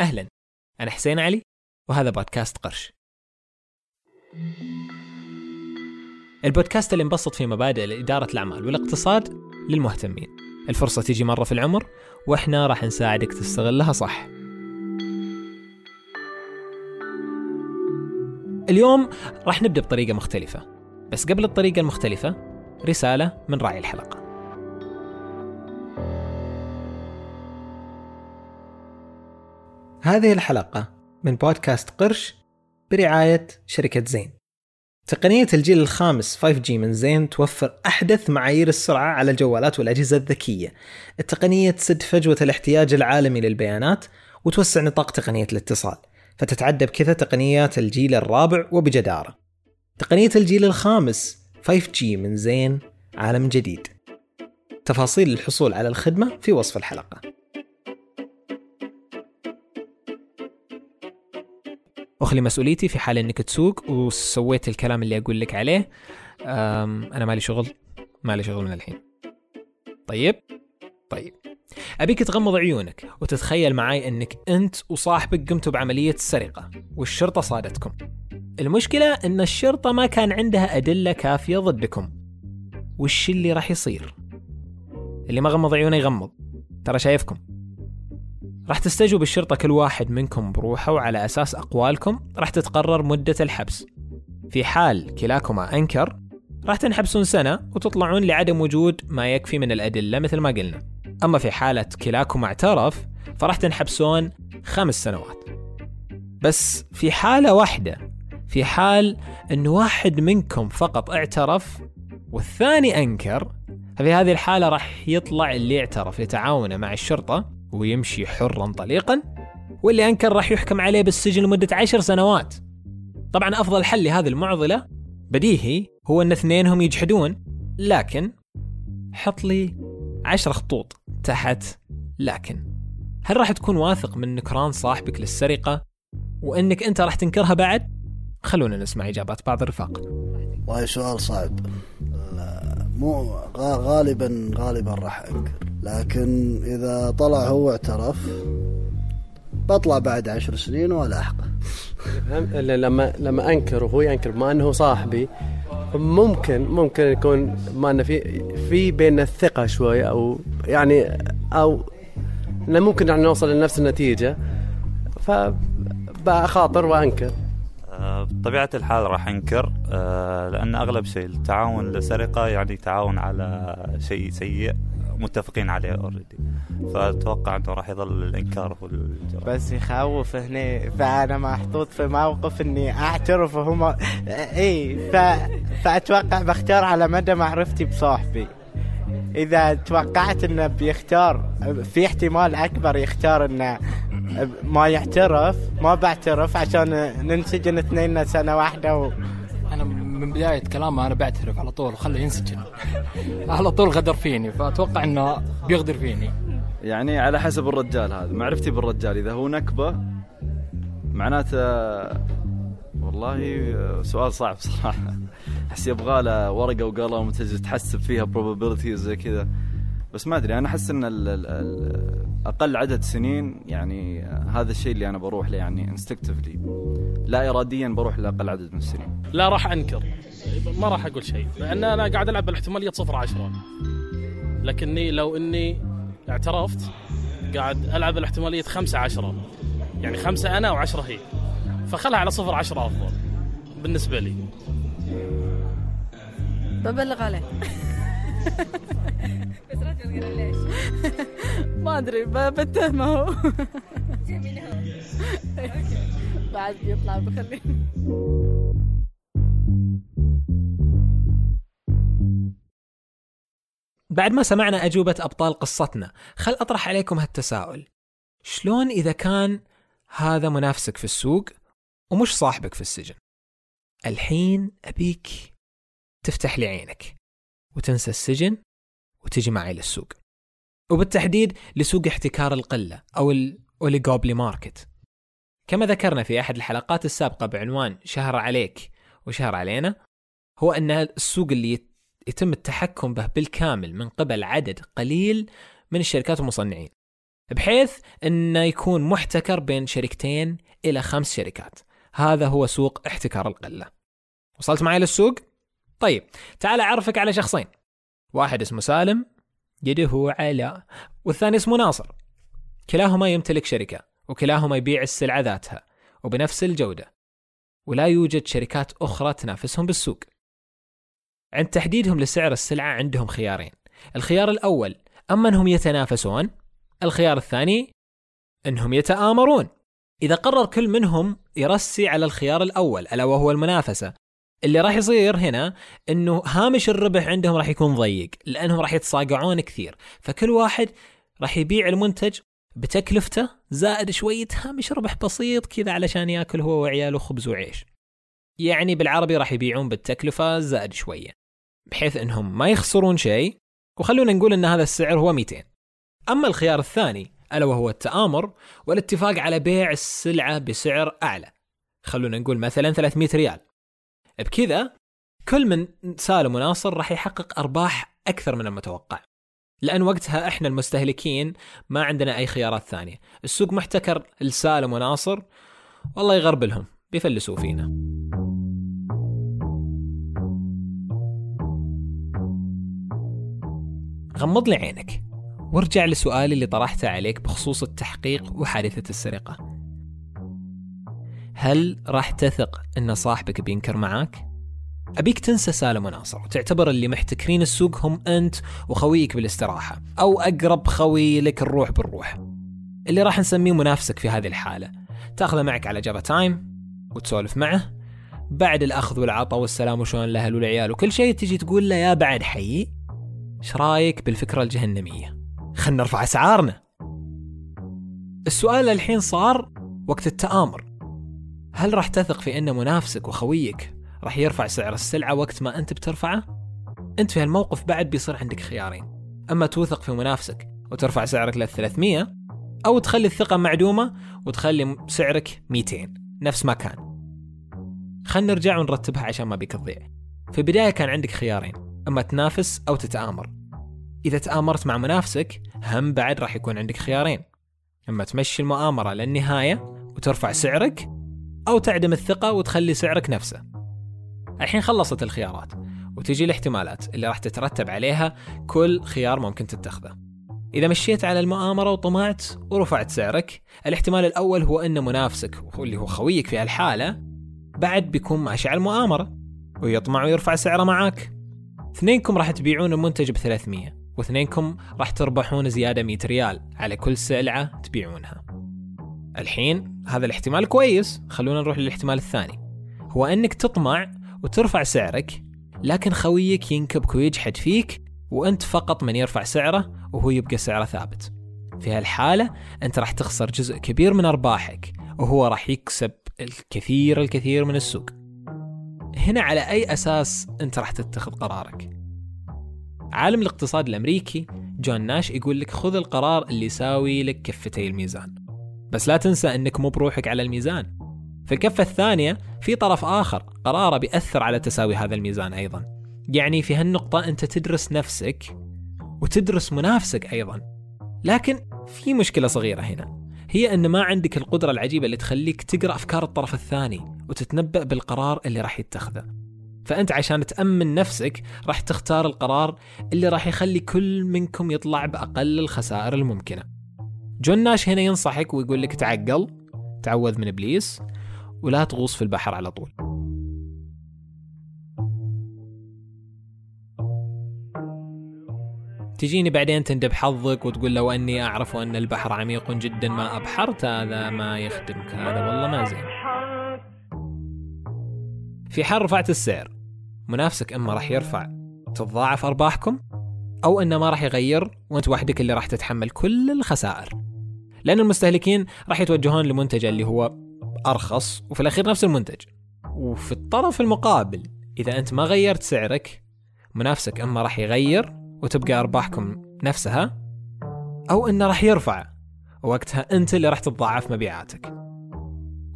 أهلا. أنا حسين علي وهذا بودكاست قرش. البودكاست اللي مبسط في مبادئ إدارة الأعمال والاقتصاد للمهتمين. الفرصة تيجي مرة في العمر وإحنا راح نساعدك تستغلها صح. اليوم راح نبدأ بطريقة مختلفة. بس قبل الطريقة المختلفة رسالة من راعي الحلقة. هذه الحلقة من بودكاست قرش برعاية شركة زين. تقنية الجيل الخامس 5G من زين توفر أحدث معايير السرعة على الجوالات والأجهزة الذكية. التقنية تسد فجوة الاحتياج العالمي للبيانات وتوسع نطاق تقنية الاتصال فتتعدى بكذا تقنيات الجيل الرابع وبجدارة. تقنية الجيل الخامس 5G من زين عالم جديد. تفاصيل الحصول على الخدمة في وصف الحلقة. واخلي مسؤوليتي في حال إنك تسوق وسويت الكلام اللي أقول لك عليه أنا مالي شغل مالي شغل من الحين. طيب؟ طيب. أبيك تغمض عيونك وتتخيل معاي إنك أنت وصاحبك قمتوا بعملية السرقه والشرطة صادتكم. المشكلة إن الشرطة ما كان عندها أدلة كافية ضدكم. وش اللي راح يصير؟ اللي ما غمض عيونه يغمض. ترى شايفكم. راح تستجوب الشرطة كل واحد منكم بروحه وعلى أساس أقوالكم راح تتقرر مدة الحبس. في حال كلاكما أنكر راح تنحبسون سنة وتطلعون لعدم وجود ما يكفي من الأدلة مثل ما قلنا. أما في حالة كلاكما اعترف فراح تنحبسون خمس سنوات. بس في حالة واحدة في حال أن واحد منكم فقط اعترف والثاني أنكر ففي هذه الحالة راح يطلع اللي اعترف لتعاونه مع الشرطة. ويمشي حرا طليقا واللي أنكر راح يحكم عليه بالسجن لمدة عشر سنوات. طبعا أفضل حل لهذه المعضلة بديهي هو أن اثنينهم يجحدون لكن حط لي عشر خطوط تحت لكن هل راح تكون واثق من نكران صاحبك للسرقة؟ وأنك أنت راح تنكرها بعد؟ خلونا نسمع إجابات بعض الرفاق. والله سؤال صعب. مو غالبا غالبا راح أنكر. لكن إذا طلع هو اعترف بطلع بعد عشر سنين والحقه لما لما أنكر وهو ينكر بما أنه صاحبي ممكن ممكن يكون ما انه في في بين الثقة شوي أو يعني أو ممكن يعني نوصل لنفس النتيجة فبخاطر وأنكر. بطبيعة الحال راح أنكر آه، لأن أغلب شيء التعاون لسرقة يعني تعاون على شيء سيء. متفقين عليه اوريدي فأتوقع أنه راح يظل الإنكار هو بس يخوف هنا فأنا محطوط في موقف إني أعترف وهم إي ف... فأتوقع بختار على مدى معرفتي بصاحبي. إذا توقعت إنه بيختار في احتمال أكبر يختار إنه ما يعترف ما بعترف عشان ننسجن اثنين سنة واحدة و... من بداية كلامه أنا بعترف على طول وخله ينسجن. على طول غدر فيني فأتوقع إنه بيغدر فيني. يعني على حسب الرجال هذا معرفتي بالرجال إذا هو نكبة معناته والله سؤال صعب صراحة. أحس يبغى له ورقة وقلم تحسب فيها probabilities زي كذا. بس ما أدري أنا أحس إن ال ال أقل عدد سنين يعني هذا الشيء اللي أنا بروح له يعني انستكتفلي لا اراديا بروح لأقل عدد من السنين. لا راح أنكر. ما راح أقول شيء. لأن أنا قاعد ألعب بالاحتماليه صفر عشرة. لكني لو إني اعترفت قاعد ألعب الاحتماليه خمسة عشرة. يعني خمسة أنا وعشرة هي. فخلها على صفر عشرة أفضل. بالنسبة لي. ببلغ عليه. ما أدري بتهمه هو. بعد بيطلع بخليه. بعد ما سمعنا أجوبة أبطال قصتنا خل أطرح عليكم هالتساؤل. شلون إذا كان هذا منافسك في السوق ومش صاحبك في السجن؟ الحين أبيك تفتح لي عينك وتنسى السجن وتجي معي للسوق. وبالتحديد لسوق احتكار القلة أو الأوليغوبلي ماركت كما ذكرنا في أحد الحلقات السابقة بعنوان شهر عليك وشهر علينا هو أن السوق اللي يتم التحكم به بالكامل من قبل عدد قليل من الشركات والمصنعين. بحيث انه يكون محتكر بين شركتين إلى خمس شركات. هذا هو سوق احتكار القلة. وصلت معي للسوق؟ طيب تعال أعرفك على شخصين. واحد اسمه سالم يده علاء والثاني اسمه ناصر. كلاهما يمتلك شركة وكلاهما يبيع السلعه ذاتها وبنفس الجودة. ولا يوجد شركات أخرى تنافسهم بالسوق. عند تحديدهم لسعر السلعة عندهم خيارين. الخيار الأول أما أنهم يتنافسون. الخيار الثاني أنهم يتآمرون. إذا قرر كل منهم يرسي على الخيار الأول ألا وهو المنافسة؟ اللي راح يصير هنا إنه هامش الربح عندهم راح يكون ضيق لأنهم راح يتصاقعون كثير. فكل واحد راح يبيع المنتج بتكلفته زائد شوية هامش ربح بسيط كذا علشان يأكل هو وعياله خبز وعيش. يعني بالعربي راح يبيعون بالتكلفة زائد شوية بحيث إنهم ما يخسرون شيء. وخلونا نقول إن هذا السعر هو 200 أما الخيار الثاني ألا وهو التآمر والاتفاق على بيع السلعة بسعر أعلى. خلونا نقول مثلا 300 ريال. بكذا كل من سالم وناصر راح يحقق أرباح أكثر من المتوقع. لأن وقتها إحنا المستهلكين ما عندنا أي خيارات ثانية. السوق محتكر لسالم وناصر والله يغربلهم بيفلسوا فينا. غمض لي عينك. وارجع لسؤالي اللي طرحته عليك بخصوص التحقيق وحادثة السرقة. هل راح تثق إن صاحبك بينكر معاك؟ أبيك تنسى سالم وناصر وتعتبر اللي محتكرين السوق هم أنت وخويك بالاستراحة أو أقرب خوي لك الروح بالروح. اللي راح نسميه منافسك في هذه الحالة. تاخذه معك على جابا تايم وتسولف معه. بعد الأخذ والعطاء والسلام وشلون الاهل والعيال وكل شيء تجي تقول له يا بعد حي إيش رأيك بالفكرة الجهنمية؟ خلنا نرفع أسعارنا. السؤال الحين صار وقت التآمر. هل راح تثق في إن منافسك وخويك راح يرفع سعر السلعة وقت ما أنت بترفعه؟ أنت في هالموقف بعد بيصير عندك خيارين. أما توثق في منافسك وترفع سعرك لل 300 أو تخلي الثقة معدومة وتخلي سعرك 200 نفس ما كان. خلنا نرجع ونرتبها عشان ما بيك تضيع. في البداية كان عندك خيارين أما تنافس أو تتآمر. إذا تآمرت مع منافسك هم بعد راح يكون عندك خيارين. إما تمشي المؤامرة للنهاية وترفع سعرك أو تعدم الثقة وتخلي سعرك نفسه. الحين خلصت الخيارات وتجي الاحتمالات اللي راح تترتب عليها كل خيار ممكن تتخذه. إذا مشيت على المؤامرة وطمعت ورفعت سعرك الاحتمال الأول هو أن منافسك واللي هو خويك في هالحالة بعد بيكون ماشي على المؤامرة ويطمع ويرفع سعره معاك. اثنينكم راح تبيعون المنتج ب 300 واثنينكم راح تربحون زيادة 100 ريال على كل سلعة تبيعونها. الحين هذا الاحتمال كويس خلونا نروح للاحتمال الثاني. هو أنك تطمع وترفع سعرك لكن خويك ينكبك ويجحد فيك وأنت فقط من يرفع سعره وهو يبقى سعره ثابت. في هالحالة أنت راح تخسر جزء كبير من أرباحك وهو راح يكسب الكثير الكثير من السوق. هنا على أي أساس أنت راح تتخذ قرارك؟ عالم الاقتصاد الأمريكي جون ناش يقول لك خذ القرار اللي يساوي لك كفتي الميزان. بس لا تنسى أنك مو بروحك على الميزان. في الكفة الثانية في طرف آخر قراره بيأثر على تساوي هذا الميزان أيضا. يعني في هالنقطة أنت تدرس نفسك وتدرس منافسك أيضا. لكن في مشكلة صغيرة هنا. هي أن ما عندك القدرة العجيبة اللي تخليك تقرأ أفكار الطرف الثاني وتتنبأ بالقرار اللي راح يتخذه. فأنت عشان تأمن نفسك راح تختار القرار اللي راح يخلي كل منكم يطلع بأقل الخسائر الممكنة. جون ناش هنا ينصحك ويقول لك تعقل تعوذ من إبليس ولا تغوص في البحر على طول. تجيني بعدين تندب حظك وتقول لو أني أعرف أن البحر عميق جدا ما أبحرت هذا ما يخدمك هذا والله ما زين. في حال رفعت السعر منافسك إما راح يرفع تتضاعف أرباحكم أو إنه ما راح يغير وأنت وحدك اللي راح تتحمل كل الخسائر. لأن المستهلكين راح يتوجهون لمنتج اللي هو أرخص وفي الأخير نفس المنتج. وفي الطرف المقابل إذا أنت ما غيرت سعرك منافسك أما راح يغير وتبقى أرباحكم نفسها أو إنه راح يرفع ووقتها أنت اللي راح تتضاعف مبيعاتك.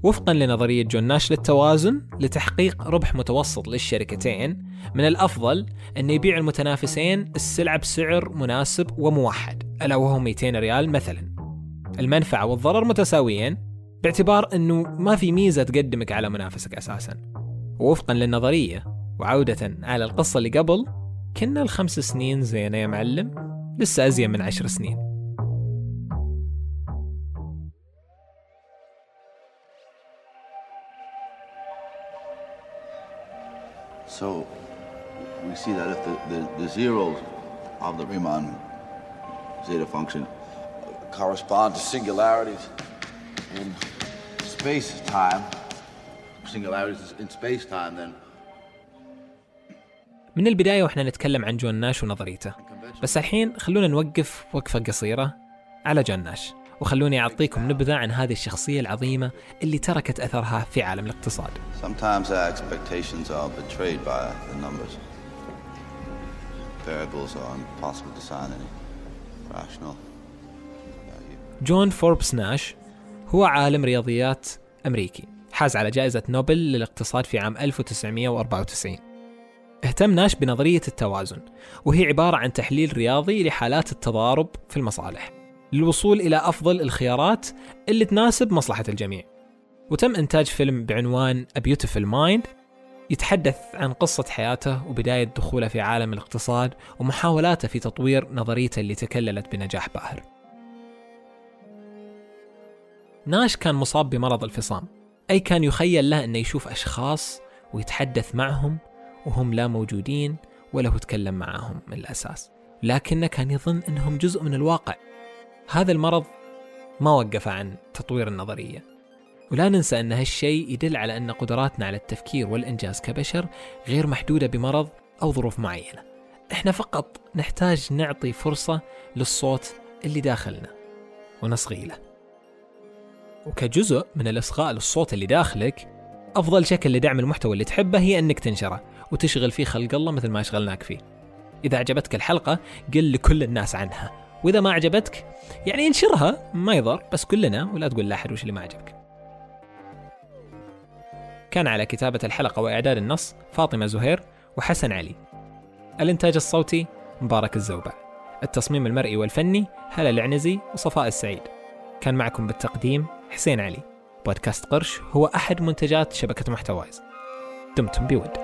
وفقا لنظرية جون ناش للتوازن لتحقيق ربح متوسط للشركتين من الأفضل أن يبيع المتنافسين السلعة بسعر مناسب وموحد ألا وهو 200 ريال مثلا. المنفعة والضرر متساويين باعتبار أنه ما في ميزة تقدمك على منافسك أساسا. ووفقا للنظرية وعودة على القصة اللي قبل كنا الخمس سنين زينة يا معلم لسه أزين من عشر سنين. So we see that if the, the, the zeros of the Riemann zeta function correspond to singularities in space time, singularities in space time, then من البداية وإحنا نتكلم عن جون ناش ونظريته بس الحين خلونا نوقف وقفة قصيرة على جون ناش وخلوني أعطيكم نبذة عن هذه الشخصية العظيمة اللي تركت أثرها في عالم الاقتصاد sometimes our expectations are betrayed by the numbers. Variables are impossible to assign any rational. جون فوربس ناش هو عالم رياضيات أمريكي حاز على جائزة نوبل للاقتصاد في عام 1994 اهتم ناش بنظرية التوازن وهي عبارة عن تحليل رياضي لحالات التضارب في المصالح للوصول إلى أفضل الخيارات اللي تناسب مصلحة الجميع. وتم إنتاج فيلم بعنوان A Beautiful Mind يتحدث عن قصة حياته وبداية دخوله في عالم الاقتصاد ومحاولاته في تطوير نظريته اللي تكللت بنجاح باهر. ناش كان مصاب بمرض الفصام أي كان يخيل له أنه يشوف أشخاص ويتحدث معهم وهم لا موجودين ولا هو تكلم معهم من الأساس لكنه كان يظن أنهم جزء من الواقع. هذا المرض ما وقف عن تطوير النظرية. ولا ننسى أن هالشيء يدل على أن قدراتنا على التفكير والإنجاز كبشر غير محدودة بمرض أو ظروف معينة. إحنا فقط نحتاج نعطي فرصة للصوت اللي داخلنا ونصغي له. وكجزء من الإصغاء للصوت اللي داخلك أفضل شكل لدعم المحتوى اللي تحبه هي أنك تنشره وتشغل فيه خلق الله مثل ما شغلناك فيه. إذا عجبتك الحلقة قل لكل الناس عنها. وإذا ما عجبتك يعني انشرها ما يضر بس كلنا ولا تقول لأحد وش اللي ما عجبك. كان على كتابة الحلقة وإعداد النص فاطمة زهير وحسن علي. الإنتاج الصوتي مبارك الزوبع التصميم المرئي والفني هلا العنزي وصفاء السعيد. كان معكم بالتقديم حسين علي. بودكاست قرش هو أحد منتجات شبكة محتوايز. دمتم بود.